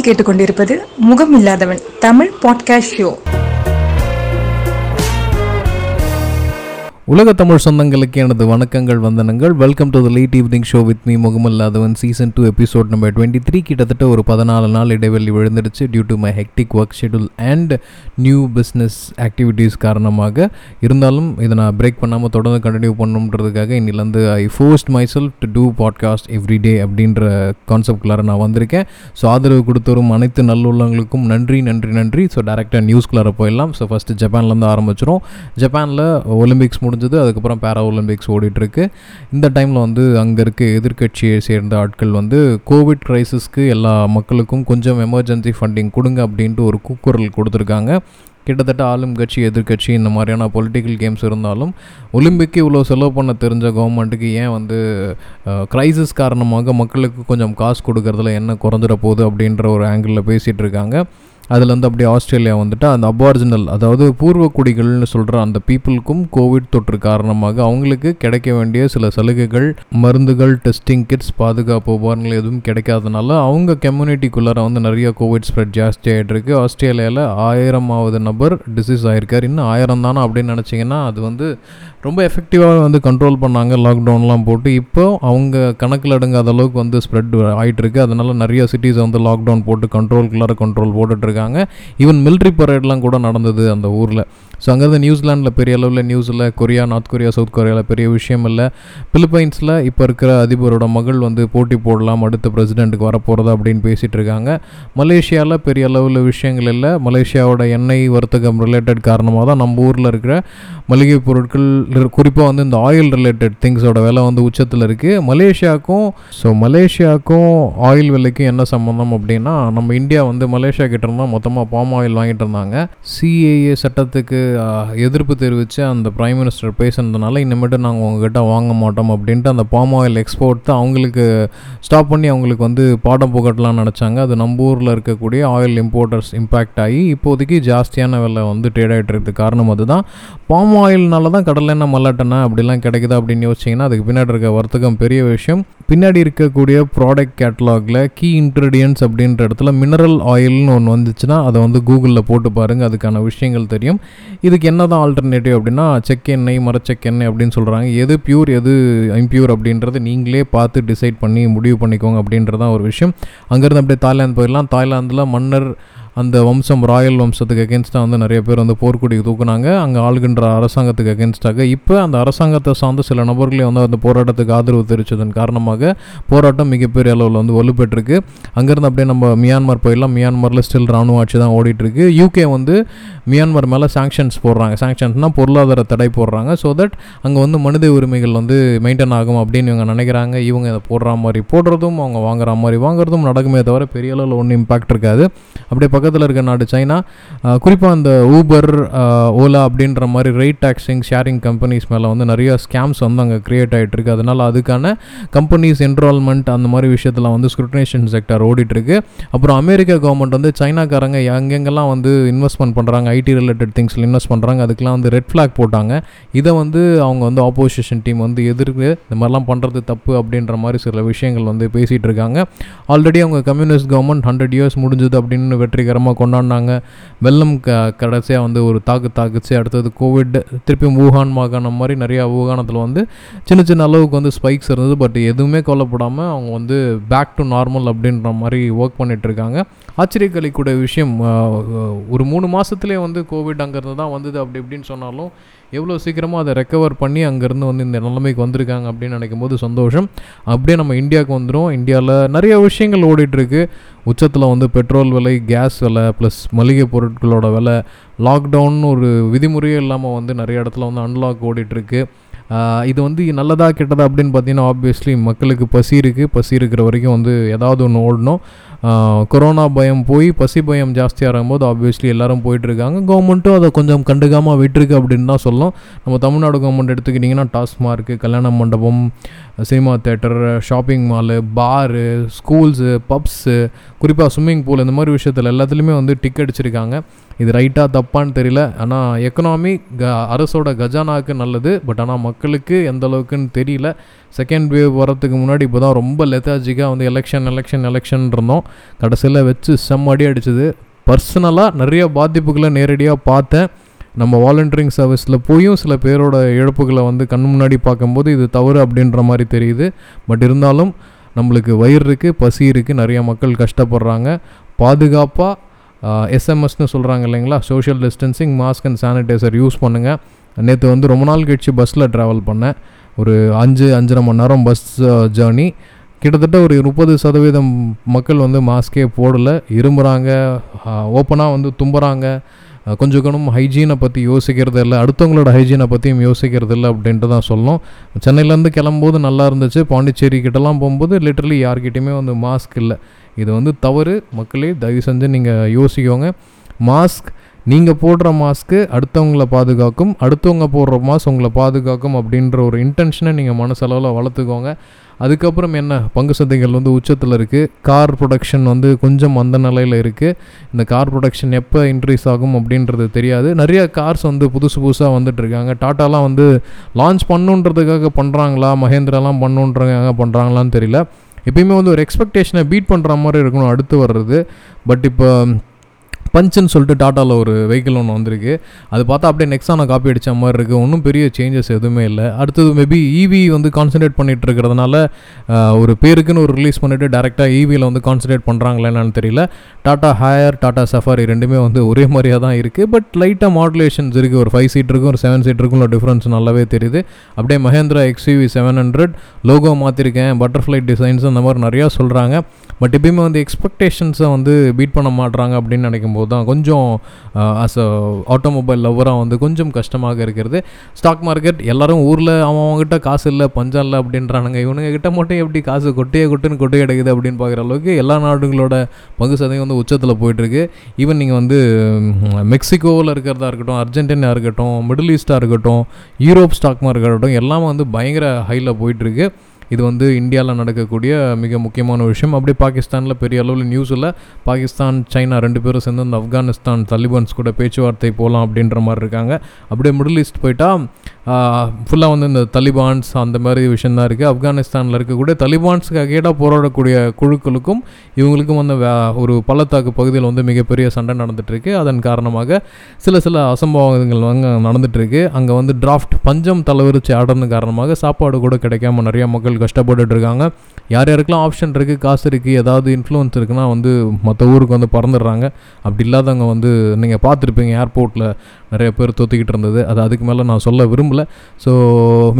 நீங்கள் கேட்டுக்கொண்டிருப்பது முகம் இல்லாதவன் தமிழ் பாட்காஸ்ட் ஷோ உலக தமிழ் சொந்தங்களுக்கு எனது வணக்கங்கள் வந்தனங்கள். Welcome to the late evening show with me Mugamallaadhavan season two episode number twenty three கிட்டத்தட்ட ஒரு பதினாலு நாள் இடைவெளி விழுந்துருச்சு due to my hectic work schedule and new business activities காரணமாக. இருந்தாலும் இதை நான் பிரேக் பண்ணாமல் தொடர்ந்து கண்டினியூ பண்ணணுன்றதுக்காக இன்னிலேருந்து I forced myself to do podcast every day அப்படின்ற கான்செப்ட்குள்ளார நான் வந்திருக்கேன். ஸோ ஆதரவு கொடுத்து வரும் அனைத்து நல்லுள்ளவங்களுக்கும் நன்றி நன்றி நன்றி. ஸோ டேரெக்டாக நியூஸ்குள்ளார போயிடலாம். ஸோ ஃபஸ்ட்டு ஜப்பான்லேருந்து ஆரம்பிச்சிடும் ஜப்பானில் ஒலிம்பிக்ஸ் முடிஞ்சது. அதுக்கப்புறம் பேரா ஒலிம்பிக்ஸ் ஓடிட்டுருக்கு. இந்த டைமில் வந்து அங்கே இருக்க எதிர்க்கட்சியை சேர்ந்த ஆட்கள் வந்து கோவிட் க்ரைசிஸ்க்கு எல்லா மக்களுக்கும் கொஞ்சம் எமர்ஜென்சி ஃபண்டிங் கொடுங்க அப்படின்ட்டு ஒரு கூக்குரல் கொடுத்துருக்காங்க. கிட்டத்தட்ட ஆளும் கட்சி எதிர்க்கட்சி இந்த மாதிரியான பொலிட்டிக்கல் கேம்ஸ் இருந்தாலும் ஒலிம்பிக்கு இவ்வளோ செலவு பண்ண தெரிஞ்ச கவர்மெண்ட்டுக்கு ஏன் வந்து க்ரைசிஸ் காரணமாக மக்களுக்கு கொஞ்சம் காசு கொடுக்கறதுல என்ன குறைஞ்சிட போகுது அப்படின்ற ஒரு ஆங்கிளில் பேசிகிட்டு இருக்காங்க. அதுலேருந்து அப்படியே ஆஸ்திரேலியா வந்துட்டு அந்த அபார்ஜினல் அதாவது பூர்வ குடிகள்னு சொல்கிற அந்த பீப்புளுக்கும் கோவிட் தொற்று காரணமாக அவங்களுக்கு கிடைக்க வேண்டிய சில சலுகைகள் மருந்துகள் டெஸ்டிங் கிட்ஸ் பாதுகாப்பு உபகரணங்கள் எதுவும் கிடைக்காதனால அவங்க கம்யூனிட்டிக்குள்ளார வந்து நிறைய கோவிட் ஸ்ப்ரெட் ஜாஸ்தி ஆகிட்டு இருக்கு. ஆஸ்திரேலியாவில் ஆயிரமாவது நபர் டிசீஸ் ஆகிருக்கார் இன்னும் ஆயிரம் தானே அப்படின்னு நினச்சிங்கன்னா அது வந்து ரொம்ப எஃபெக்டிவாக வந்து கண்ட்ரோல் பண்ணாங்க. லாக்டவுன்லாம் போட்டு இப்போ அவங்க கணக்கில் அடங்காத அளவுக்கு வந்து ஸ்ப்ரெட் ஆகிட்டு இருக்கு. நிறைய சிட்டிஸ் வந்து லாக்டவுன் போட்டு கண்ட்ரோல்குள்ளார கண்ட்ரோல் போட்டுட்ருக்காங்க ஈவன் மிலிட்ரி பரேட்லாம் கூட நடந்தது அந்த ஊரில். ஸோ அங்கேருந்து நியூசிலாண்டில் பெரிய அளவில் நியூஸில் கொரியா நார்த் கொரியா சவுத் கொரியாவில் பெரிய விஷயம் இல்லை. பிலிப்பைன்ஸில் இப்போ இருக்கிற அதிபரோட மகள் வந்து போட்டி போடலாம் அடுத்த பிரசிடெண்ட்டுக்கு வரப்போகிறதா அப்படின்னு பேசிகிட்டு இருக்காங்க. மலேசியாவில் பெரிய அளவில் விஷயங்கள் இல்லை. மலேசியாவோட எண்ணெய் வர்த்தகம் ரிலேட்டட் காரணமாக தான் நம்ம ஊரில் இருக்கிற மளிகை பொருட்கள் குறிப்பாக வந்து இந்த ஆயில் ரிலேட்டட் திங்ஸோட விலை வந்து உச்சத்தில் இருக்குது மலேசியாவுக்கும் ஸோ மலேசியாவுக்கும் ஆயில் விலைக்கும் என்ன சம்மந்தம் அப்படின்னா நம்ம இந்தியா வந்து மலேசியா கிட்ட இருந்தால் மொத்தமாக பாம் ஆயில் வாங்கிட்டு இருந்தாங்க. சிஏஏ சட்டத்துக்கு எதிர்ப்பு தெரிவித்து அந்த பிரைம் மினிஸ்டர் பேசுனதுனால இனிமேட்டு நாங்கள் உங்ககிட்ட வாங்க மாட்டோம் அப்படின்ட்டு அந்த பாம் ஆயில் எக்ஸ்போர்ட் தான் அவங்களுக்கு ஸ்டாப் பண்ணி அவங்களுக்கு வந்து பாடம் புகட்டலாம்னு நினச்சாங்க. அது நம்ம ஊரில் இருக்கக்கூடிய ஆயில் இம்போர்ட்டர்ஸ் இம்பேக்ட் ஆகி இப்போதைக்கு ஜாஸ்தியான விலை வந்து ட்ரேட் ஆகிட்டு இருக்குது. காரணம் அதுதான். பாம் ஆயில்னால தான் கடல் எண்ணெய் மல்லாட்டெண்ணெய் அப்படிலாம் கிடைக்குதா அப்படின்னு யோசிச்சிங்கன்னா அதுக்கு பின்னாடி இருக்க வர்த்தகம் பெரிய விஷயம். பின்னாடி இருக்கக்கூடிய ப்ராடக்ட் கேட்டலாகில் கீ இன்க்ரீடியன்ஸ் அப்படின்ற இடத்துல மினரல் ஆயில்னு ஒன்று வந்துச்சுன்னா அதை வந்து கூகுளில் போட்டு பாருங்கள் அதுக்கான விஷயங்கள் தெரியும். இதுக்கு என்ன தான் ஆல்டர்னேட்டிவ் அப்படின்னா செக்கெண்ணெய் மரச்செக்கெண்ணெய் அப்படின்னு சொல்கிறாங்க எது பியூர் எது இம்ப்யூர் அப்படின்றத நீங்களே பார்த்து டிசைட் பண்ணி முடிவு பண்ணிக்கோங்க அப்படின்றதான் ஒரு விஷயம். அங்கேருந்து அப்படியே தாய்லாந்து போயிடலாம். தாய்லாந்தில் மன்னர் அந்த வம்சம் ராயல் வம்சத்துக்கு அகேன்ஸ்டாக வந்து நிறைய பேர் வந்து போர்க்குடி தூக்குனாங்க. அங்கே ஆளுகின்ற அரசாங்கத்துக்கு அகேன்ஸ்டாக இப்போ அந்த அரசாங்கத்தை சார்ந்த சில நபர்களே வந்து அந்த போராட்டத்துக்கு ஆதரவு தெரிவித்ததன் காரணமாக போராட்டம் மிகப்பெரிய அளவில் வந்து வலுப்பெற்றிருக்கு. அங்கேருந்து அப்படியே நம்ம மியான்மர் போயிடலாம். மியான்மரில் ஸ்டில் ராணுவ ஆட்சி தான் ஓடிட்டுருக்கு. யூகே வந்து மியான்மர் மேலே சாங்ஷன்ஸ் போடுறாங்க. சாங்ஷன்ஸ்னால் பொருளாதார தடை போடுறாங்க. ஸோ தட் அங்கே வந்து மனித உரிமைகள் வந்து மெயின்டைன் ஆகும் அப்படின்னு இவங்க நினைக்கிறாங்க. இவங்க இதை போடுற மாதிரி போடுறதும் அவங்க வாங்குற மாதிரி வாங்குறதும் நடக்குமே தவிர பெரிய அளவில் ஒன்றும் இம்பாக்ட் இருக்காது. அப்படியே பக்கத்தில் இருக்க நாடு சைனா குறிப்பாக அந்த ஊபர் ஓலா அப்படின்ற மாதிரி ரேட் டாக்ஸிங் ஷேரிங் கம்பெனிஸ் மேலே வந்து நிறைய ஸ்கேம்ஸ் வந்து அங்கே க்ரியேட் ஆகிட்டுருக்கு அதனால் அதுக்கான கம்பெனிஸ் என்ரோல்மெண்ட் அந்த மாதிரி விஷயத்தில் வந்து ஸ்க்ரூட்டனைசேஷன் செக்டர் ஓடிட்டுருக்கு. அப்புறம் அமெரிக்கா கவர்மெண்ட் வந்து சைனாக்காரங்க எங்கெங்கெல்லாம் வந்து இன்வெஸ்ட்மெண்ட் பண்ணுறாங்க ஐடி ரிலேட்டட் திங்ஸில் இன்வெஸ்ட் பண்ணுறாங்க அதுக்கெலாம் வந்து ரெட் ஃப்ளாக் போட்டாங்க. இதை வந்து அவங்க வந்து ஆப்போசிஷன் டீம் வந்து எதிர்க்கு இந்த மாதிரிலாம் பண்ணுறது தப்பு அப்படின்ற மாதிரி சில விஷயங்கள் வந்து பேசிகிட்டு இருக்காங்க ஆல்ரெடி அவங்க கம்யூனிஸ்ட் கவர்மெண்ட் ஹண்ட்ரட் இயர்ஸ் முடிஞ்சது அப்படின்னு வெற்றிகரமாக கொண்டாடினாங்க. வெள்ளம் க கடைசியாக வந்து ஒரு தாக்கு தாக்குச்சு. அடுத்தது கோவிட் திருப்பியும் ஊகான் மாகாணம் மாதிரி நிறையா ஊகானத்தில் வந்து சின்ன சின்ன அளவுக்கு வந்து ஸ்பைக்ஸ் இருந்தது. பட் எதுவுமே கொல்லப்படாமல் அவங்க வந்து பேக் டு நார்மல் அப்படின்ற மாதிரி ஒர்க் பண்ணிகிட்ருக்காங்க ஆச்சரியக்கலிக்கூடிய விஷயம் ஒரு மூணு மாதத்துலேயே வந்து கோவிட் அங்கேருந்து தான் வந்தது அப்படி இப்படின்னு சொன்னாலும் எவ்வளோ சீக்கிரமாக அதை ரெக்கவர் பண்ணி அங்கேருந்து வந்து இந்த நிலைமைக்கு வந்திருக்காங்க அப்படின்னு நினைக்கும் போது சந்தோஷம். அப்படியே நம்ம இந்தியாவுக்கு வந்துடும் இந்தியாவில் நிறைய விஷயங்கள் ஓடிட்டுருக்கு. உச்சத்தில் வந்து பெட்ரோல் விலை கேஸ் விலை ப்ளஸ் மளிகை பொருட்களோட விலை லாக்டவுன் ஒரு விதிமுறையே இல்லாமல் வந்து நிறைய இடத்துல வந்து அன்லாக் ஓடிட்டுருக்கு. இது வந்து நல்லதா கெட்டதா அப்படின்னு பார்த்தீங்கன்னா ஆப்வியஸ்லி மக்களுக்கு பசி இருக்குது பசி இருக்கிற வரைக்கும் வந்து ஏதாவது ஒன்று ஓடணும். கொரோனா பயம் போய் பசி பயம் ஜாஸ்தியாக போது ஆப்வியஸ்லி எல்லோரும் போயிட்டுருக்காங்க. கவர்மெண்ட்டும் அதை கொஞ்சம் கண்டுக்காமல் விட்டுருக்கு அப்படின்னு தான் சொல்லலாம். நம்ம தமிழ்நாடு கவர்மெண்ட் எடுத்துக்கிட்டிங்கன்னா டாஸ்மார்க்கு கல்யாண மண்டபம் cinema theatre shopping mall bar schools pubs குறிப்பாக ஸ்விம்மிங் பூல் இந்த மாதிரி விஷயத்தில் எல்லாத்துலேயுமே வந்து டிக் அடிச்சிருக்காங்க. இது ரைட்டாக தப்பான்னு தெரியல. ஆனால் எக்கனாமி க அரசோட கஜானாவுக்கு நல்லது. பட் ஆனால் மக்களுக்கு எந்த அளவுக்குன்னு தெரியல. செகண்ட் வேவ் வரதுக்கு முன்னாடி இப்போ தான் ரொம்ப லெத்தாஜிக்காக வந்து எலெக்ஷன் எலெக்ஷன் எலெக்ஷன் இருந்தோம். கடைசியில் வச்சு செம்மடி அடிச்சது. பர்சனலாக நிறைய பாதிப்புகளை நேரடியாக பார்த்தேன். நம்ம வாலண்டியரிங் சர்வீஸில் போயும் சில பேரோட இழப்புகளை வந்து கண் முன்னாடி பார்க்கும்போது இது தவறு அப்படின்ற மாதிரி தெரியுது. பட் இருந்தாலும் நம்மளுக்கு வயிறு இருக்குது பசி இருக்குது நிறைய மக்கள் கஷ்டப்படுறாங்க. பாதுகாப்பாக எஸ்எம்எஸ்னு சொல்கிறாங்க இல்லைங்களா? Social distancing mask and sanitiser use பண்ணுங்கள் நேற்று வந்து ரொம்ப நாள் கழிச்சு பஸ்ஸில் ட்ராவல் பண்ணேன். ஒரு அஞ்சு அஞ்சரை மணி நேரம் பஸ் ஜேர்னி uh, கிட்டத்தட்ட ஒரு முப்பது சதவீதம் மக்கள் வந்து மாஸ்கே போடலை. இருமுறாங்க ஓப்பனாக uh, வந்து தும்புறாங்க. கொஞ்சம் கொஞ்சம் ஹைஜீனை பற்றி யோசிக்கிறது இல்லை. அடுத்தவங்களோட ஹைஜீனை பற்றியும் யோசிக்கிறது இல்லை அப்படின்ட்டு தான் சொல்லணும். சென்னையிலேருந்து கிளம்பும்போது நல்லா இருந்துச்சு. பாண்டிச்சேரி கிட்டலாம் போகும்போது லிட்டரலி யார்கிட்டையுமே வந்து மாஸ்க் இல்லை. இது வந்து தவறு. மக்களே தயவு செஞ்சு நீங்கள் யோசிக்கோங்க. மாஸ்க் நீங்கள் போடுற மாஸ்க்கு அடுத்தவங்கள பாதுகாக்கும் அடுத்தவங்க போடுற மாஸ்க் உங்களை பாதுகாக்கும் அப்படின்ற ஒரு இன்டென்ஷனை நீங்கள் மனசளவில் வளர்த்துக்கோங்க. அதுக்கப்புறம் என்ன? பங்கு சந்தைகள் வந்து உச்சத்தில் இருக்குது கார் ப்ரொடக்ஷன் வந்து கொஞ்சம் அந்த நிலையில் இருக்குது இந்த கார் ப்ரொடக்ஷன் எப்போ இன்க்ரீஸ் ஆகும் அப்படின்றது தெரியாது. நிறைய கார்ஸ் வந்து புதுசு புதுசாக வந்துட்டு இருக்காங்க. டாட்டாலாம் வந்து லான்ச் பண்ணுன்றதுக்காக பண்ணுறாங்களா மஹேந்திராலாம் பண்ணுன்றதுக்காக பண்ணுறாங்களான்னு தெரியல. எப்பயுமே வந்து ஒரு எக்ஸ்பெக்டேஷனை பீட் பண்ணுற மாதிரி இருக்கணும் அடுத்து வர்றது. பட் இப்போ பஞ்சுன்னு சொல்லிட்டு டாட்டாவில் ஒரு வெஹிக்கிள் ஒன்று வந்திருக்கு. அது பார்த்தா அப்படியே நெக்ஸான காப்பி அடித்த மாதிரி இருக்குது ஒன்றும் பெரிய சேஞ்சஸ் எதுவுமே இல்லை. அடுத்தது மேபி ஈவி வந்து கான்சன்ட்ரேட் பண்ணிகிட்டு இருக்கிறதுனால ஒரு பேருக்குன்னு ஒரு ரிலீஸ் பண்ணிவிட்டு டேரெக்டாக ஈவியில் வந்து கான்சன்ட்ரேட் பண்ணுறாங்களா என்னன்னு தெரியல. டாட்டா ஹையர் டாட்டா சஃபாரி ரெண்டுமே வந்து ஒரே மாதிரியாக தான் இருக்குது பட் லைட்டாக மாடுலேஷன்ஸ் இருக்குது ஒரு ஃபைவ் சீட்டருக்கும் ஒரு செவன் சீட்டருக்கும் உள்ள டிஃப்ரென்ஸ் நல்லாவே தெரியுது. அப்படியே Mahindra XUV seven hundred logo மாற்றிருக்கேன் butterfly designs அந்த மாதிரி நிறையா சொல்கிறாங்க பட் எப்பயுமே வந்து எக்ஸ்பெக்டேஷன்ஸை வந்து பீட் பண்ண மாட்றாங்க அப்படின்னு நினைக்கும் போது தான் கொஞ்சம் ஆஸ் அ ஆட்டோமொபைல் லவ்வராக வந்து கொஞ்சம் கஷ்டமாக இருக்கிறது. ஸ்டாக் மார்க்கெட் எல்லாரும் ஊரில் அவன் அவங்ககிட்ட காசு இல்லை பஞ்சம் இல்லை அப்படின்றானுங்க. இவனுங்க கிட்ட மட்டும் எப்படி காசு கொட்டையே கொட்டுன்னு கொட்டை கிடைக்குது அப்படின்னு பார்க்குற அளவுக்கு எல்லா நாடுகளோட பங்கு சதவீதம் வந்து உச்சத்தில் போயிட்டுருக்கு. ஈவன் நீங்கள் வந்து மெக்சிகோவில் இருக்கிறதா இருக்கட்டும் அர்ஜென்டினா இருக்கட்டும் மிடில் ஈஸ்ட்டாக இருக்கட்டும் யூரோப் ஸ்டாக் மார்க்கெட் இருக்கட்டும் எல்லாமே வந்து பயங்கர ஹையில் போயிட்டுருக்கு. இது வந்து இந்தியாவில் நடக்கக்கூடிய மிக முக்கியமான விஷயம். அப்படியே பாகிஸ்தானில் பெரிய அளவில் நியூஸில் பாகிஸ்தான் சைனா ரெண்டு பேரும் சேர்ந்து அந்த ஆப்கானிஸ்தான் தலிபான்ஸ் கூட பேச்சுவார்த்தை போகலாம் அப்படின்ற மாதிரி இருக்காங்க. அப்படியே மிடில் ஈஸ்ட் போயிட்டால் ஃபுல்லாக வந்து இந்த தலிபான்ஸ் அந்த மாதிரி விஷயம் தான் இருக்குது ஆப்கானிஸ்தானில் இருக்கக்கூடிய தலிபான்ஸுக்கு அகேடாக போராடக்கூடிய குழுக்களுக்கும் இவங்களுக்கும் வந்து ஒரு பள்ளத்தாக்கு பகுதியில் வந்து மிகப்பெரிய சண்டை நடந்துகிட்ருக்கு அதன் காரணமாக சில சில அசம்பாவிதங்கள் அங்கே நடந்துகிட்ருக்கு அங்கே வந்து டிராஃப்ட் பஞ்சம் தலைவரிச்சு ஆடுறது காரணமாக சாப்பாடு கூட கிடைக்காம நிறைய மக்கள் கஷ்டப்பட்டுட்டு இருக்காங்க யார் யாருக்கெல்லாம் ஆப்ஷன் இருக்குது காசு இருக்குது ஏதாவது இன்ஃப்ளூயன்ஸ் இருக்குன்னா வந்து மற்ற ஊருக்கு வந்து பறந்துடுறாங்க. அப்படி இல்லாதவங்க வந்து நீங்கள் பார்த்துருப்பீங்க ஏர்போர்ட்டில் நிறைய பேர் தொத்திக்கிட்டு இருந்தது. அது அதுக்கு மேலே நான் சொல்ல விரும்பலை. ஸோ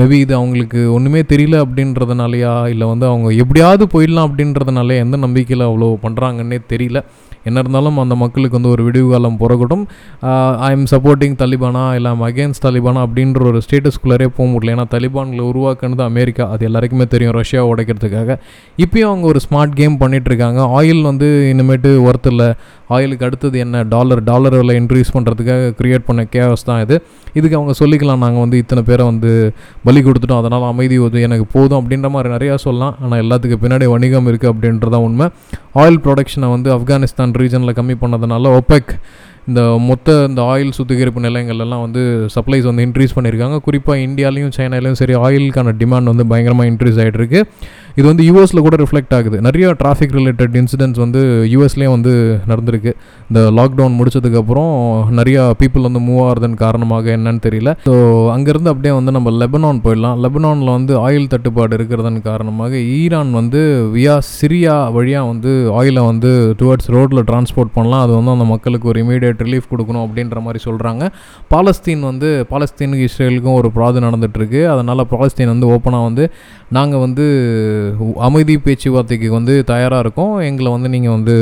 மேபி இது அவங்களுக்கு ஒன்றுமே தெரியல அப்படின்றதுனாலயா? இல்லை வந்து அவங்க எப்படியாவது போயிடலாம் அப்படின்றதுனால எந்த நம்பிக்கையில் அவ்வளோ பண்ணுறாங்கன்னே தெரியல. என்ன இருந்தாலும் அந்த மக்களுக்கு வந்து ஒரு விடிவு காலம் பிறகட்டும். ஐ எம் சப்போர்ட்டிங் தலிபானா இல்லை ஐம் அகேன்ஸ்ட் தலிபானா அப்படின்ற ஒரு ஸ்டேட்டஸ்குள்ளாரே போக முடியல. ஏன்னா தலிபான்களை உருவாக்குனது அமெரிக்கா. அது எல்லாருக்குமே தெரியும் ரஷ்யா உடைக்கிறதுக்காக. இப்போயும் அவங்க ஒரு ஸ்மார்ட் கேம் பண்ணிகிட்ருக்காங்க இருக்காங்க. ஆயில் வந்து இனிமேட்டு ஒர்த்து இல்லை. ஆயிலுக்கு அடுத்தது என்ன? டாலர் டாலர் விலை இன்க்ரீஸ் பண்ணுறதுக்காக க்ரியேட் பண்ண கேவஸ் தான் இது. இதுக்கு அவங்க சொல்லிக்கலாம். நாங்கள் வந்து இத்தனை பேரை வந்து பலி கொடுத்துட்டோம். அதனால் அமைதி வந்து எனக்கு போதும் அப்படின்ற மாதிரி நிறையா சொல்லலாம். ஆனால் எல்லாத்துக்கு பின்னாடி வணிகம் இருக்குது அப்படின்றதான் உண்மை. ஆயில் ப்ரொடக்ஷனை வந்து ஆப்கானிஸ்தான் ரீஜனில் கம்மி பண்ணதுனால ஒப்பெக் இந்த மொத்த இந்த ஆயில் சுத்திகரிப்பு நிலையங்கள்லாம் வந்து சப்ளைஸ் வந்து இன்க்ரீஸ் பண்ணியிருக்காங்க. குறிப்பாக இந்தியாலையும் சைனாலையும் சரி ஆயிலுக்கான டிமாண்ட் வந்து பயங்கரமாக இன்க்ரீஸ் ஆகிட்டு இருக்குது இது வந்து யூஎஸில் கூட ரிஃப்ளெக்ட் ஆகுது. நிறைய டிராஃபிக் ரிலேட்டட் இன்சிடென்ட்ஸ் வந்து யூஎஸ்லேயும் வந்து நடந்திருக்கு. இந்த லாக்டவுன் முடிச்சதுக்கப்புறம் நிறையா பீப்புள் வந்து மூவ் ஆகிறதன் காரணமாக என்னன்னு தெரியல. ஸோ அங்கேருந்து அப்படியே வந்து நம்ம லெபனான் போயிடலாம். லெபனானில் வந்து ஆயில் தட்டுப்பாடு இருக்கிறதன் காரணமாக ஈரான் வந்து வியா சிரியா வழியாக வந்து ஆயிலை வந்து டுவர்ட்ஸ் ரோட்டில் டிரான்ஸ்போர்ட் பண்ணலாம். அது வந்து அந்த மக்களுக்கு ஒரு இமீடியட் ரிலீஃப் கொடுக்கணும் அப்படின்ற மாதிரி சொல்கிறாங்க பாலஸ்தீன் வந்து பாலஸ்தீனுக்கு இஸ்ரேலுக்கும் ஒரு ப்ராது நடந்துகிட்ருக்கு அதனால் பாலஸ்தீன் வந்து ஓப்பனாக வந்து நாங்கள் வந்து அமைதி பேச்சுவார்த்தைக்கு வந்து தயாராக இருக்கோம். எங்களை வந்து நீங்கள் வந்து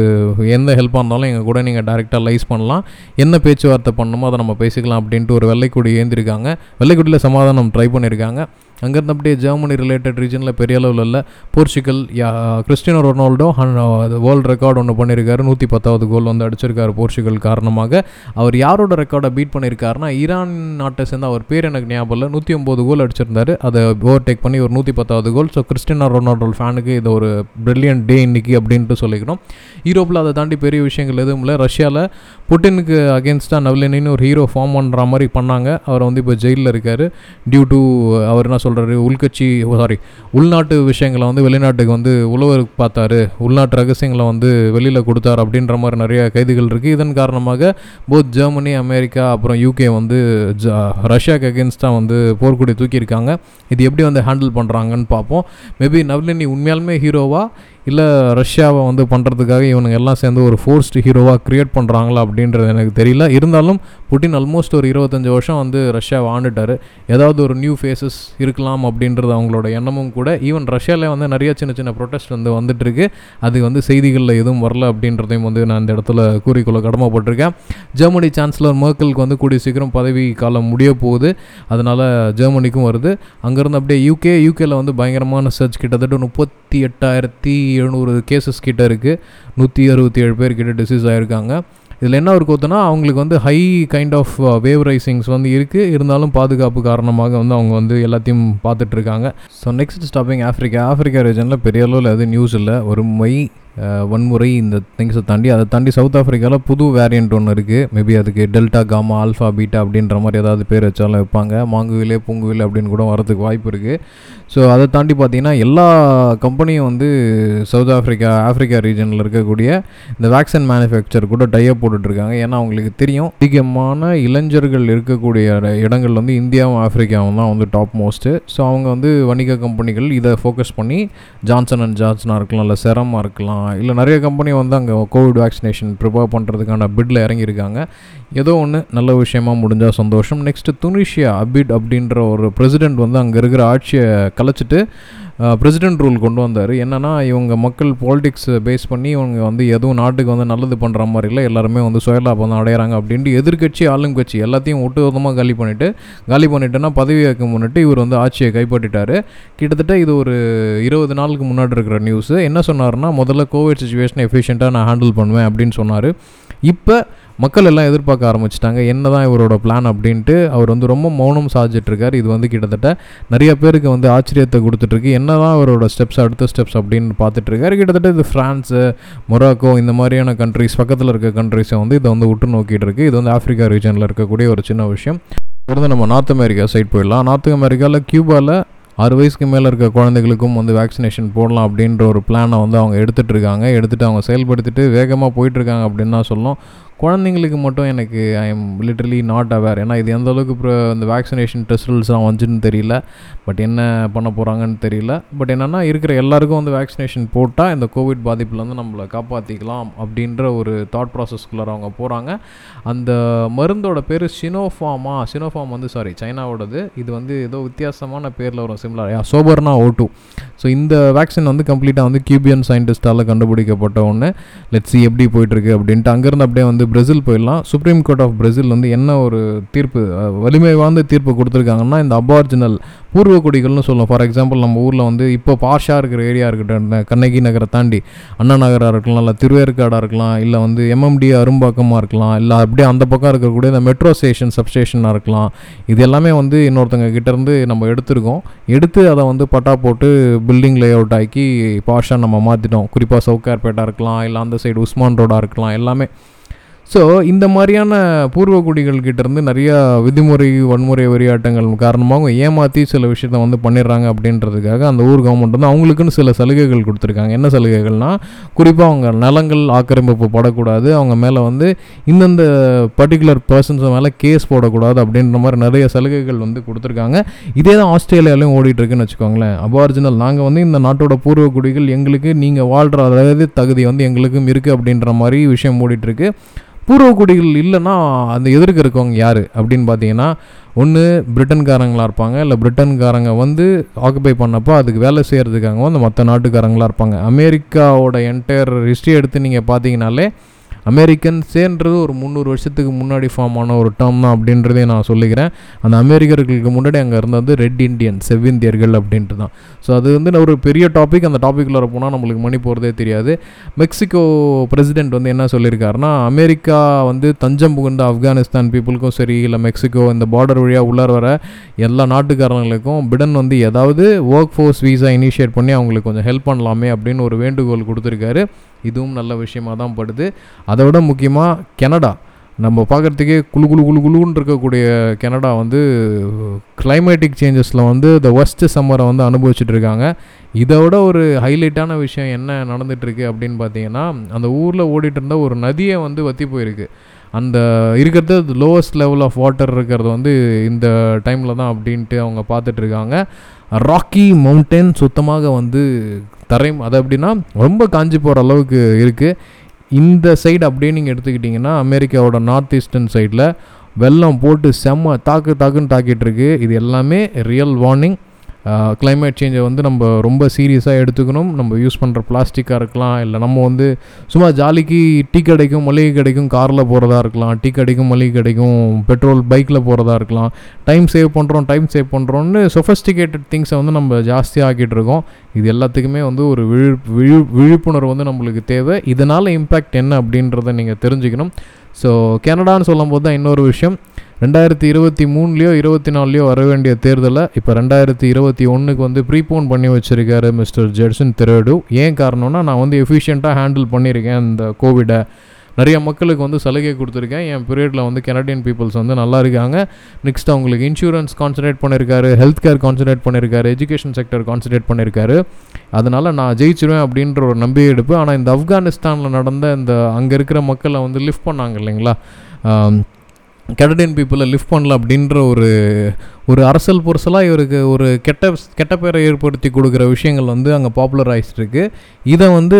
எந்த ஹெல்ப்பாக இருந்தாலும் எங்கள் கூட நீங்கள் டைரெக்டாக லைஸ் பண்ணலாம். என்ன பேச்சுவார்த்தை பண்ணணுமோ அதை நம்ம பேசிக்கலாம் அப்படின்ட்டு ஒரு வெள்ளைக்கொடி ஏந்திருக்காங்க. வெள்ளைக்கொடியில் சமாதானம் ட்ரை பண்ணியிருக்காங்க அங்கேருந்து அப்படியே ஜெர்மனி ரிலேட்டட் ரீஜனில் பெரிய அளவில் இல்லை. போர்ச்சுகல் யா ரொனால்டோ வேர்ல்டு ரெக்கார்டு ஒன்று பண்ணியிருக்காரு நூற்றி பத்தாவது கோல் வந்து அடிச்சிருக்காரு போர்ச்சுகல் காரணமாக. அவர் யாரோட ரெக்கார்டை பீட் பண்ணியிருக்காருன்னா ஈரான் நாட்டை சேர்ந்த அவர் பேர் எனக்கு ஞாபகம் இல்லை. நூற்றி ஒம்பது கோல் அடிச்சிருந்தாரு. அதை ஓவர்டேக் பண்ணி ஒரு நூற்றி பத்தாவது கோல் ஸோ கிறிஸ்டினோ ரொனால்டோ ஃபேனுக்கு இது ஒரு பிரில்லியன்ட் டே இன்னைக்கு அப்படின்ட்டு சொல்லிக்கணும் யூரோப்பில் அதை தாண்டி பெரிய விஷயங்கள் எதுவும் இல்லை. ரஷ்யாவில் புட்டினுக்கு அகேன்ஸ்டாக நவ்லினின்னு ஒரு ஹீரோ ஃபார்ம் பண்ணுற மாதிரி பண்ணாங்க. அவர் வந்து இப்போ ஜெயிலில் இருக்கார். டியூ டு அவர் என்ன சொல்கிறாரு உள்கட்சி சாரி உள்நாட்டு விஷயங்களை வந்து வெளிநாட்டுக்கு வந்து உழவர் பார்த்தாரு உள்நாட்டு ரகசியங்களை வந்து வெளியில் கொடுத்தாரு அப்படின்ற மாதிரி நிறைய கைதுகள் இருக்குது இதன் காரணமாக போத் ஜெர்மனி அமெரிக்கா அப்புறம் யூகே வந்து ஜ ரஷ்யாவுக்கு அகேன்ஸ்டாக வந்து போர்க்குடி தூக்கியிருக்காங்க. இது எப்படி வந்து ஹேண்டில் பண்ணுறாங்கன்னு பார்ப்போம். மேபி நவ்லினி உண்மையாலுமே ஹீரோவா இல்லை ரஷ்யாவை வந்து பண்ணுறதுக்காக இவனுங்க எல்லாம் சேர்ந்து ஒரு ஃபோர்ஸ்டு ஹீரோவாக க்ரியேட் பண்ணுறாங்களா அப்படின்றது எனக்கு தெரியல. இருந்தாலும் புட்டின் ஆல்மோஸ்ட் ஒரு இருபத்தஞ்சி வருஷம் வந்து ரஷ்யாவை ஆண்டுட்டார். ஏதாவது ஒரு நியூ ஃபேஸஸ் இருக்கலாம் அப்படின்றது அவங்களோட எண்ணமும் கூட. ஈவன் ரஷ்யாவில் வந்து நிறைய சின்ன சின்ன ப்ரொட்டஸ்ட் வந்து வந்துட்டுருக்கு. அது வந்து செய்திகளில் எதுவும் வரல அப்படின்றதையும் வந்து நான் இந்த இடத்துல கூறிக்கொள்ள கடமைப்பட்டிருக்கேன். ஜெர்மனி சான்சலர் மேர்க்கலுக்கு வந்து கூடிய சீக்கிரம் பதவி காலம் முடிய போகுது. அதனால் ஜெர்மனிக்கும் வருது. அங்கேருந்து அப்படியே யூகே யூகேயில் வந்து பயங்கரமான சர்ச் கிட்டத்தட்ட முப்பத்தி எட்டாயிரத்தி எழுநூறு கேசஸ் கிட்டே இருக்குது நூற்றி அறுபத்தி ஏழு பேர் கிட்ட டிசீஸ் ஆகிருக்காங்க இதில் என்ன ஒரு கூத்துனா அவங்களுக்கு வந்து high kind of wave risings வந்து இருக்குது இருந்தாலும் பாதுகாப்பு காரணமாக வந்து அவங்க வந்து எல்லாத்தையும் பார்த்துட்ருக்காங்க so next stopping Africa Africa ரீஜனில் பெரிய அளவில் எதுவும் நியூஸ் இல்லை. ஒரு மை வன்முறை இந்த திங்ஸை தாண்டி அதை தாண்டி சவுத் ஆஃப்ரிக்காவில் புது வேரியண்ட் ஒன்று இருக்குது மேபி அதுக்கு டெல்டா காமா ஆல்ஃபா பீட்டா அப்படின்ற மாதிரி ஏதாவது பேர் வச்சாலும் வைப்பாங்க. மாங்குவிலே பூங்குவிலே அப்படின்னு கூட வரதுக்கு வாய்ப்பு இருக்குது ஸோ அதை தாண்டி பார்த்தீங்கன்னா எல்லா கம்பெனியும் வந்து சவுத் ஆஃப்ரிக்கா ஆஃப்ரிக்கா ரீஜனில் இருக்கக்கூடிய இந்த வேக்சின் மேனுஃபேக்சர் கூட டைப் போட்டுட்ருக்காங்க. ஏன்னா அவங்களுக்கு தெரியும் அதிகமான இளைஞர்கள் இருக்கக்கூடிய இடங்கள் வந்து இந்தியாவும் ஆஃப்ரிக்காவும் தான் வந்து டாப் மோஸ்ட்டு ஸோ அவங்க வந்து வணிக கம்பெனிகள் இதை ஃபோக்கஸ் பண்ணி ஜான்சன் அண்ட் ஜான்சனாக இருக்கலாம் இல்லை செரமாக இருக்கலாம் இல்லை நிறைய கம்பெனி வந்து அங்கே கோவிட் வேக்சினேஷன் ப்ரிப்பேர் பண்ணுறதுக்கான பிட்டில் இறங்கியிருக்காங்க. ஏதோ ஒன்று நல்ல விஷயமா முடிஞ்சால் சந்தோஷம். நெக்ஸ்ட்டு துனிஷியா அபிட் அப்படின்ற ஒரு பிரசிடெண்ட் வந்து அங்கே இருக்கிற ஆட்சியை கலைச்சிட்டு பிரசிடென்ட் ரூல் கொண்டு வந்தார். என்னென்னா இவங்க மக்கள் பாலிடிக்ஸ் பேஸ் பண்ணி இவங்க வந்து எதுவும் நாட்டுக்கு வந்து நல்லது பண்ணுற மாதிரி இல்லை எல்லாருமே வந்து சுயலாபம் தான் அடையிறாங்க அப்படின்ட்டு எதிர்கட்சி ஆளுங்கட்சி எல்லாத்தையும் ஒட்டுமொத்தமாக காலி பண்ணிவிட்டு காலி பண்ணிட்டேன்னா பதவி வைக்க முன்னிட்டு இவர் வந்து ஆட்சியை கைப்பற்றிட்டார். கிட்டத்தட்ட இது ஒரு இருபது நாளுக்கு முன்னாடி இருக்கிற நியூஸு என்ன சொன்னார்னா முதல்ல கோவிட் சுச்சுவேஷனை எஃபிஷியண்ட்டாக நான் ஹேண்டில் பண்ணுவேன் அப்படின்னு சொன்னார். இப்போ மக்கள் எல்லாம் எதிர்பார்க்க ஆரம்பிச்சிட்டாங்க. என்ன தான் இவரோட பிளான் அப்படின்ட்டு அவர் வந்து ரொம்ப மௌனம் சாதிச்சிட்ருக்கார் இது வந்து கிட்டத்தட்ட நிறைய பேருக்கு வந்து ஆச்சரியத்தை கொடுத்துட்ருக்கு என்ன தான் அவரோட ஸ்டெப்ஸ் அடுத்த ஸ்டெப்ஸ் அப்படின்னு பார்த்துட்ருக்காரு கிட்டத்தட்ட இது ஃப்ரான்ஸு மொராக்கோ இந்த மாதிரியான கண்ட்ரிஸ் பக்கத்தில் இருக்க கண்ட்ரிஸை வந்து இதை வந்து உற்று நோக்கிட்டு இருக்கு இது வந்து ஆஃப்ரிக்கா ரீஜனில் இருக்கக்கூடிய ஒரு சின்ன விஷயம். தொடர்ந்து நம்ம நார்த் அமெரிக்கா சைட் போயிடலாம். நார்த் அமெரிக்காவில் கியூபாவில் ஆறு வயசுக்கு மேலே இருக்க குழந்தைகளுக்கும் வந்து வேக்சினேஷன் போடலாம் அப்படின்ற ஒரு பிளானை வந்து அவங்க எடுத்துகிட்டு இருக்காங்க எடுத்துகிட்டு அவங்க செயல்படுத்திட்டு வேகமாக போயிட்டுருக்காங்க அப்படின்னு தான் சொல்லணும். குழந்தைங்களுக்கு மட்டும் எனக்கு I am literally not aware ஏன்னா இது எந்த அளவுக்கு இப்போ இந்த வேக்சினேஷன் ரிசல்ட்ஸ்லாம் வந்துச்சுன்னு தெரியல. பட் என்ன பண்ண போகிறாங்கன்னு தெரியல. பட் என்னென்னா இருக்கிற எல்லாருக்கும் வந்து வேக்சினேஷன் போட்டால் இந்த கோவிட் பாதிப்புலேருந்து நம்மளை காப்பாற்றிக்கலாம் அப்படின்ற ஒரு தாட் ப்ராசஸ்குள்ளார அவங்க போகிறாங்க அந்த மருந்தோட பேர் சினோஃபார்மா சினோஃபார்ம் வந்து சாரி சைனாவோடது. இது வந்து ஏதோ வித்தியாசமான பேரில் வரும் சிம்லர் யா சோபர்னா ஓ டூ ஸோ இந்த வேக்சின் வந்து கம்ப்ளீட்டாக வந்து கியூபியன் சயின்டிஸ்டால் கண்டுபிடிக்கப்பட்ட ஒன்று லெட்ஸி எப்படி போயிட்டுருக்கு அப்படின்ட்டு அங்கேருந்து அப்படியே வந்து பிரேசில் போயிடலாம். சுப்ரீம் கோர்ட் ஆஃப் பிரேசில் வந்து என்ன ஒரு தீர்ப்பு வலிமை வாய்ந்த தீர்ப்பு கொடுத்துருக்காங்கன்னா இந்த அபார்ஜினல் பூர்வ குடிகள்னு சொல்லுவோம். ஃபார் எக்ஸாம்பிள் நம்ம ஊரில் வந்து இப்போ பாஷாக இருக்கிற ஏரியா இருக்கட்டும் கண்ணகி நகரை தாண்டி அண்ணா நகராக இருக்கலாம் இல்லை திருவேற்காடாக இருக்கலாம் இல்லை வந்து எம்எம்டி அரும்பாக்கமாக இருக்கலாம் இல்லை அப்படியே அந்த பக்கம் இருக்கக்கூடிய இந்த மெட்ரோ ஸ்டேஷன் சப்ஸ்டேஷனாக இருக்கலாம். இது எல்லாமே வந்து இன்னொருத்தங்க கிட்டேருந்து நம்ம எடுத்திருக்கோம். எடுத்து அதை வந்து பட்டா போட்டு பில்டிங் லே அவுட் ஆக்கி பாஷாக நம்ம மாற்றிட்டோம் குறிப்பாக சவுக்கார்பேட்டாக இருக்கலாம் இல்லை அந்த சைடு உஸ்மான் ரோடாக இருக்கலாம் எல்லாமே. ஸோ இந்த மாதிரியான பூர்வக்குடிகள் கிட்டேருந்து நிறையா விதிமுறை வன்முறை வெறியாட்டங்கள் காரணமாக அவங்க ஏமாற்றி சில விஷயத்த வந்து பண்ணிடுறாங்க அப்படின்றதுக்காக அந்த ஊர் கவர்மெண்ட் வந்து அவங்களுக்குன்னு சில சலுகைகள் கொடுத்துருக்காங்க. என்ன சலுகைகள்னால் குறிப்பாக அவங்க நிலங்கள் ஆக்கிரமிப்பு படக்கூடாது அவங்க மேலே வந்து இந்தந்த பர்டிகுலர் பர்சன்ஸ் மேலே கேஸ் போடக்கூடாது அப்படின்ற மாதிரி நிறைய சலுகைகள் வந்து கொடுத்துருக்காங்க. இதே தான் ஆஸ்திரேலியாலையும் ஓடிட்டுருக்குன்னு வச்சுக்கோங்களேன். அபார்ஜினல் நாங்கள் வந்து இந்த நாட்டோட பூர்வக்குடிகள் எங்களுக்கு நீங்கள் வாழ்கிற அதாவது தகுதி வந்து எங்களுக்கும் இருக்குது அப்படின்ற மாதிரி விஷயம் ஓடிட்டுருக்கு. பூர்வக்குடிகள் இல்லைன்னா அந்த எதிர்க்க இருக்கவங்க யார் அப்படின்னு பார்த்தீங்கன்னா ஒன்று பிரிட்டன்காரங்களாக இருப்பாங்க. இல்லை பிரிட்டன்காரங்க வந்து ஆக்குபை பண்ணப்போ அதுக்கு வேலை செய்கிறதுக்காக வந்து மற்ற நாட்டுக்காரங்களாக இருப்பாங்க. அமெரிக்காவோட என்டையர் ஹிஸ்ட்ரி எடுத்து நீங்கள் பார்த்தீங்கனாலே அமெரிக்கன்ஸேன்றது ஒரு முந்நூறு வருஷத்துக்கு முன்னாடி ஃபார்ம் ஆன ஒரு டேர்ம் தான் அப்படின்றதே நான் சொல்லிக்கிறேன். அந்த அமெரிக்கர்களுக்கு முன்னாடி அங்கே இருந்தது ரெட் இண்டியன் செவ்விந்தியர்கள் அப்படின்ட்டு தான் ஸோ அது வந்து ஒரு பெரிய டாபிக் அந்த டாப்பிக்கில் போனால் நம்மளுக்கு மணி போகிறதே தெரியாது. மெக்சிகோ பிரசிடென்ட் வந்து என்ன சொல்லியிருக்காருன்னா அமெரிக்கா வந்து தஞ்சம் புகுந்த ஆப்கானிஸ்தான் பீப்புளுக்கும் சரி இல்லை மெக்சிகோ இந்த பார்டர் வழியாக உள்ளார வர எல்லா நாட்டுக்காரங்களுக்கும் பிடன் வந்து ஏதாவது ஒர்க் ஃபோர்ஸ் வீசா இனிஷியேட் பண்ணி அவங்களுக்கு கொஞ்சம் ஹெல்ப் பண்ணலாமே அப்படின்னு ஒரு வேண்டுகோள் கொடுத்துருக்காரு. இதுவும் நல்ல விஷயமாக தான் படுது. அதை விட முக்கியமாக கெனடா. நம்ம பார்க்குறதுக்கே குளு குழு குழு குழுன்னு இருக்கக்கூடிய கெனடா வந்து கிளைமேட்டிக் சேஞ்சஸில் வந்து த ஒஸ்ட் சம்மரை வந்து அனுபவிச்சுட்டு இருக்காங்க. இதை விட ஒரு ஹைலைட்டான விஷயம் என்ன நடந்துகிட்ருக்கு அப்படின்னு பார்த்தீங்கன்னா அந்த ஊரில் ஓடிட்டு இருந்த ஒரு நதியை வந்து வற்றி போயிருக்கு. அந்த இருக்கிறது லோவஸ்ட் லெவல் ஆஃப் வாட்டர் இருக்கிறது வந்து இந்த டைமில் தான் அப்படின்ட்டு அவங்க பார்த்துட்ருக்காங்க ராக்கி மவுண்டன் சுத்தமாக வந்து தரை அது அப்படின்னா ரொம்ப காஞ்சி போகிற அளவுக்கு இருக்குது இந்த சைடு அப்படியே நீங்கள் எடுத்துக்கிட்டிங்கன்னா அமெரிக்காவோட நார்த் ஈஸ்டர்ன் சைடில் வெள்ளம் போட்டு செம்ம தாக்கு தாக்குன்னு தாக்கிட்டு இருக்கு. இது எல்லாமே ரியல் வார்னிங் கிளைமேட் சேஞ்சை வந்து நம்ம ரொம்ப சீரியஸாக எடுத்துக்கணும். நம்ம யூஸ் பண்ணுற பிளாஸ்டிக்காக இருக்கலாம் இல்லை நம்ம வந்து சும்மா ஜாலிக்கு டீ கடைக்கும் மளிகை கடைக்கும் காரில் போகிறதா இருக்கலாம் டீ கடைக்கும் மளிகை கடைக்கும் பெட்ரோல் பைக்கில் போகிறதா இருக்கலாம். டைம் சேவ் பண்ணுறோம் டைம் சேவ் பண்ணுறோன்னு சொஃபஸ்டிகேட்டட் திங்ஸை வந்து நம்ம ஜாஸ்தியாக ஆக்கிட்டு இருக்கோம். இது எல்லாத்துக்குமே வந்து ஒரு விழு விழு விழிப்புணர்வு வந்து நம்மளுக்கு தேவை. இதனால் இம்பேக்ட் என்ன அப்படின்றத நீங்கள் தெரிஞ்சுக்கணும். ஸோ கனடான்னு சொல்லும்போது தான் இன்னொரு விஷயம். ரெண்டாயிரத்தி இருபத்தி மூணுலேயோ இருபத்தி நாலுலேயோ வர வேண்டிய தேர்தலை இப்போ ரெண்டாயிரத்தி இருபத்தி ஒன்றுக்கு வந்து ப்ரீபோன் பண்ணி வச்சுருக்காரு மிஸ்டர் ஜெட்சன் திரேடு. ஏன் காரணம்னா நான் வந்து எஃபிஷியண்ட்டாக ஹேண்டில் பண்ணியிருக்கேன் இந்த கோவிடை நிறைய மக்களுக்கு வந்து சலுகை கொடுத்துருக்கேன். என் பீரியடில் வந்து கெனடியன் பீப்புள்ஸ் வந்து நல்லா இருக்காங்க. நெக்ஸ்ட் அவங்களுக்கு இன்சூரன்ஸ் கான்சன்ட்ரேட் பண்ணியிருக்காரு ஹெல்த் கேர் கான்சன்ட்ரேட் பண்ணியிருக்காரு எஜுகேஷன் செக்டர் கான்சன்ட்ரேட் பண்ணியிருக்காரு அதனால் நான் ஜெயிச்சிருவேன் அப்படின்ற ஒரு நம்பிக்கை எடுப்பு. ஆனால் இந்த ஆப்கானிஸ்தானில் நடந்த இந்த அங்கே இருக்கிற மக்களை வந்து லிஃப்ட் பண்ணாங்க இல்லைங்களா? கெனடியன் பீப்புளை லிஃப்ட் பண்ணல அப்படின்ற ஒரு ஒரு அரசல் பொருசலாக இவருக்கு ஒரு கெட்ட கெட்ட பேரை ஏற்படுத்தி கொடுக்குற விஷயங்கள் வந்து அங்கே பாப்புலர் ஆகிட்டுருக்கு இதை வந்து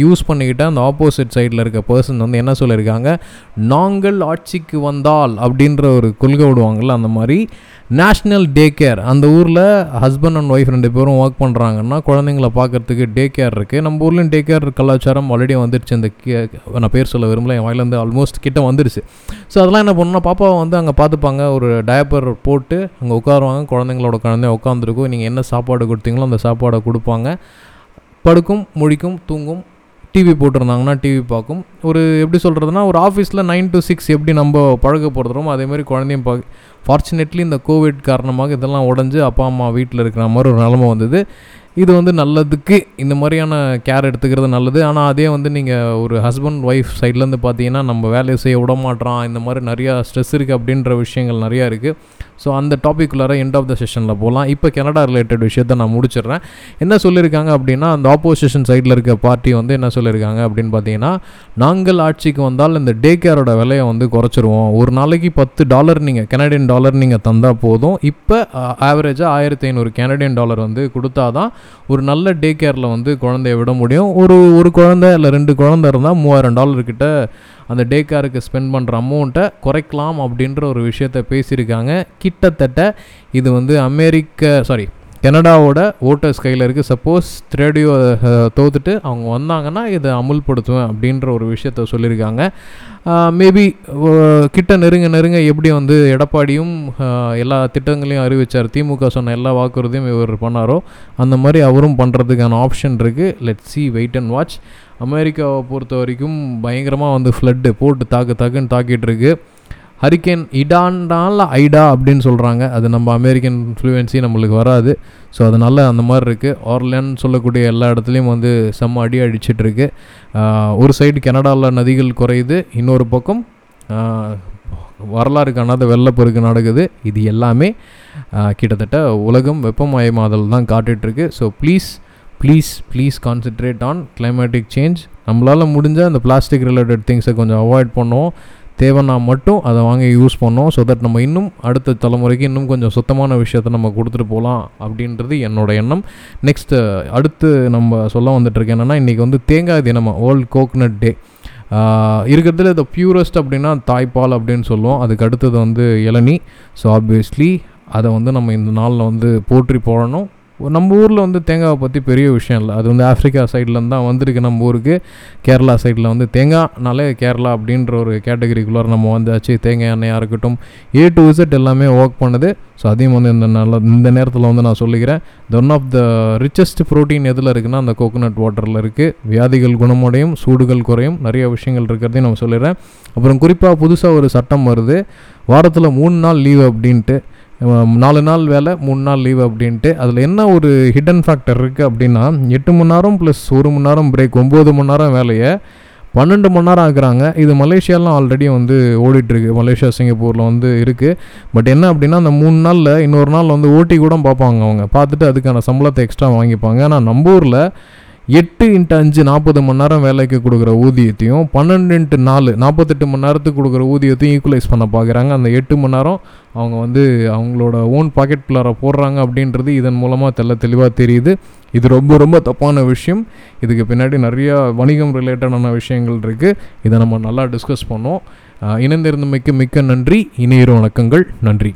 யூஸ் பண்ணிக்கிட்ட அந்த ஆப்போசிட் சைடில் இருக்க பர்சன் வந்து என்ன சொல்லியிருக்காங்க? நாங்கள் ஆட்சிக்கு வந்தால் அப்படின்ற ஒரு கொள்கை விடுவாங்கள்ல அந்த மாதிரி. நேஷ்னல் டே கேர் அந்த ஊரில் ஹஸ்பண்ட் அண்ட் ஒய்ஃப் ரெண்டு பேரும் ஒர்க் பண்ணுறாங்கன்னா குழந்தைங்கள பார்க்குறதுக்கு டே கேர் இருக்குது நம்ம ஊர்லேயும் டே கேர் கலாச்சாரம் ஆல்ரெடி வந்துடுச்சு கே நான் பேர் சொல்ல விரும்பல என் வாயிலேருந்து ஆல்மோஸ்ட் கிட்ட வந்துடுச்சு ஸோ அதெல்லாம் என்ன பண்ணணும்னா பாப்பாவை வந்து அங்கே பார்த்துப்பாங்க. ஒரு டயப்பர் போட்டு அங்கே உட்காருவாங்க குழந்தைங்களோட குழந்தைய உட்காந்துருக்கும் நீங்கள் என்ன சாப்பாடு கொடுத்தீங்களோ அந்த சாப்பாடை கொடுப்பாங்க. படுக்கும் முழிக்கும் தூங்கும் டிவி போட்டிருந்தாங்கன்னா டிவி பார்க்கும். ஒரு எப்படி சொல்கிறதுனா ஒரு ஆஃபீஸில் நைன் டு சிக்ஸ் எப்படி நம்ம பழக போடுறோமோ அதேமாதிரி குழந்தையும் பா ஃபார்ச்சுனேட்லி இந்த கோவிட் காரணமாக இதெல்லாம் உடஞ்சி அப்பா அம்மா வீட்டில் இருக்கிற மாதிரி ஒரு நிலமை வந்தது. இது வந்து நல்லதுக்கு இந்த மாதிரியான கேர் எடுத்துக்கிறது நல்லது. ஆனால் அதே வந்து நீங்கள் ஒரு ஹஸ்பண்ட் ஒய்ஃப் சைட்லேருந்து பார்த்தீங்கன்னா நம்ம வேலையை செய்ய விட மாட்டோம் இந்த மாதிரி நிறையா ஸ்ட்ரெஸ் இருக்குது அப்படின்ற விஷயங்கள் நிறையா இருக்குது ஸோ அந்த டாபிக்குள்ளார எண்ட் ஆஃப் த செஷனில் போகலாம் இப்போ கனடா ரிலேட்டட் விஷயத்த நான் முடிச்சிடுறேன். என்ன சொல்லியிருக்காங்க அப்படின்னா அந்த ஆப்போசிஷன் சைடில் இருக்க பார்ட்டி வந்து என்ன சொல்லியிருக்காங்க அப்படின்னு பார்த்தீங்கன்னா நாங்கள் ஆட்சிக்கு வந்தால் இந்த டே கேரோட விலையை வந்து குறைச்சிருவோம். ஒரு நாளைக்கு பத்து டாலர் நீங்கள் கனடியன் டாலர் நீங்கள் தந்தால் போதும். இப்போ ஆவரேஜாக ஆயிரத்தி ஐநூறு கனடியன் டாலர் வந்து கொடுத்தா தான் ஒரு நல்ல டே கேரில் வந்து குழந்தைய விட முடியும். ஒரு ஒரு குழந்தை இல்லை ரெண்டு குழந்தை இருந்தால் மூவாயிரம் டாலர் கிட்ட அந்த டே கேருக்கு ஸ்பெண்ட் பண்ணுற அமௌண்ட்டை குறைக்கலாம் அப்படின்ற ஒரு விஷயத்த பேசியிருக்காங்க. கிட்டத்தட்ட இது வந்து அமெரிக்க சாரி கனடாவோட ஓட்டர்ஸ் கையில் இருக்குது சப்போஸ் ரேடியோ தோத்துட்டு அவங்க வந்தாங்கன்னா இதை அமுல்படுத்துவேன் அப்படின்ற ஒரு விஷயத்த சொல்லியிருக்காங்க. மேபி கிட்ட நெருங்க நெருங்க எப்படி வந்து எடப்பாடியும் எல்லா திட்டங்களையும் அறிவித்தார் திமுக சொன்ன எல்லா வாக்குறுதியும் இவர் பண்ணாரோ அந்த மாதிரி அவரும் பண்ணுறதுக்கான ஆப்ஷன் இருக்குது let see wait and watch அமெரிக்காவை பொறுத்த வரைக்கும் பயங்கரமாக வந்து ஃப்ளட்டு போட்டு தாக்கு தாக்குன்னு தாக்கிட்டு இருக்கு ஹரிக்கேன் இடான்டால ஐடா அப்படின்னு சொல்கிறாங்க அது நம்ம அமெரிக்கன் ஃப்ளூயன்சி நம்மளுக்கு வராது. ஸோ அதனால் அந்த மாதிரி இருக்குது ஓர்லேன்னு சொல்லக்கூடிய எல்லா இடத்துலையும் வந்து செம்ம அடி அடிச்சிட்ருக்கு ஒரு சைடு கனடாவில் நதிகள் குறையுது. இன்னொரு பக்கம் வரலாறு காணாத வெள்ளப்பெருக்கு நடக்குது. இது எல்லாமே கிட்டத்தட்ட உலகம் வெப்பமயமாதல் தான் காட்டிகிட்ருக்கு so please please please concentrate on climatic change நம்மளால் முடிஞ்ச அந்த பிளாஸ்டிக் ரிலேட்டட் திங்ஸை கொஞ்சம் அவாய்ட் பண்ணுவோம். தேவைன்னா மட்டும் அதை வாங்கி யூஸ் பண்ணோம் ஸோ தட் நம்ம இன்னும் அடுத்த தலைமுறைக்கு இன்னும் கொஞ்சம் சுத்தமான விஷயத்தை நம்ம கொடுத்துட்டு போகலாம் அப்படின்றது என்னோட எண்ணம். நெக்ஸ்ட்டு அடுத்து நம்ம சொல்ல வந்துட்டுருக்கேன் என்னென்னா இன்றைக்கி வந்து தேங்காய் தினமாக வேர்ல்ட் கோக்னட் டே இருக்கிறதுல இந்த பியூரஸ்ட் அப்படின்னா தாய்ப்பால் அப்படின்னு சொல்லுவோம். அதுக்கு அடுத்தது வந்து இளநி. ஸோ ஆப்வியஸ்லி அதை வந்து நம்ம இந்த நாளில் வந்து போற்றி போடணும். நம்ம ஊரில் வந்து தேங்காவை பற்றி பெரிய விஷயம் இல்லை. அது வந்து ஆஃப்ரிக்கா சைட்லேருந்து தான் வந்திருக்கு. நம்ம ஊருக்கு கேரளா சைடில் வந்து தேங்காய்னாலே கேரளா அப்படின்ற ஒரு கேட்டகரிக்குள்ளார நம்ம வந்தாச்சு. தேங்காய் எண்ணெயாக இருக்கட்டும் ஏ டு விசிட் எல்லாமே ஒர்க் பண்ணுது. ஸோ அதையும் வந்து இந்த நல்ல இந்த நேரத்தில் வந்து நான் சொல்லிக்கிறேன். One of the richest protein எதில் இருக்குன்னா அந்த கோகோனட் வாட்டரில் இருக்குது வியாதிகள் குணமடையும் சூடுகள் குறையும் நிறைய விஷயங்கள் இருக்கிறதையும் நம்ம சொல்லிடுறேன் அப்புறம் குறிப்பாக புதுசாக ஒரு சட்டம் வருது. வாரத்தில் மூணு நாள் லீவ் அப்படின்ட்டு. நாலு நாள் வேலை மூணு நாள் லீவ் அப்படின்ட்டு. அதில் என்ன ஒரு ஹிடன் ஃபேக்டர் இருக்குது அப்படின்னா எட்டு மணி நேரம் ப்ளஸ் ஒரு மணி நேரம் பிரேக் ஒம்பது மணி நேரம் வேலையை பன்னெண்டு மணி நேரம் ஆக்குறாங்க இது மலேசியாலாம் ஆல்ரெடி வந்து ஓடிட்டுருக்கு. மலேசியா சிங்கப்பூரில் வந்து இருக்குது பட் என்ன அப்படின்னா அந்த மூணு நாளில் இன்னொரு நாள் வந்து ஓட்டி கூட பார்ப்பாங்க அவங்க. பார்த்துட்டு அதுக்கான சம்பளத்தை எக்ஸ்ட்ரா வாங்கிப்பாங்க. ஆனால் நம்ம ஊரில் எட்டு இன்ட்டு அஞ்சு நாற்பது மணி நேரம் வேலைக்கு கொடுக்குற ஊதியத்தையும் பன்னெண்டு இன்ட்டு நாலு நாற்பத்தெட்டு மணி நேரத்துக்கு கொடுக்குற ஊதியத்தையும் ஈக்குவலைஸ் பண்ண பார்க்குறாங்க அந்த எட்டு மணி நேரம் அவங்க வந்து அவங்களோட ஓன் பாக்கெட் பிள்ளார போடுறாங்க அப்படின்றது இதன் மூலமாக தெல்ல தெளிவாக தெரியுது. இது ரொம்ப ரொம்ப தப்பான விஷயம். இதுக்கு பின்னாடி நிறையா வணிகம் ரிலேட்டடான விஷயங்கள் இருக்குது இதை நம்ம நல்லா டிஸ்கஸ் பண்ணோம் இணைந்திருந்தமைக்கு மிக்க நன்றி. இணையிற வணக்கங்கள். நன்றி.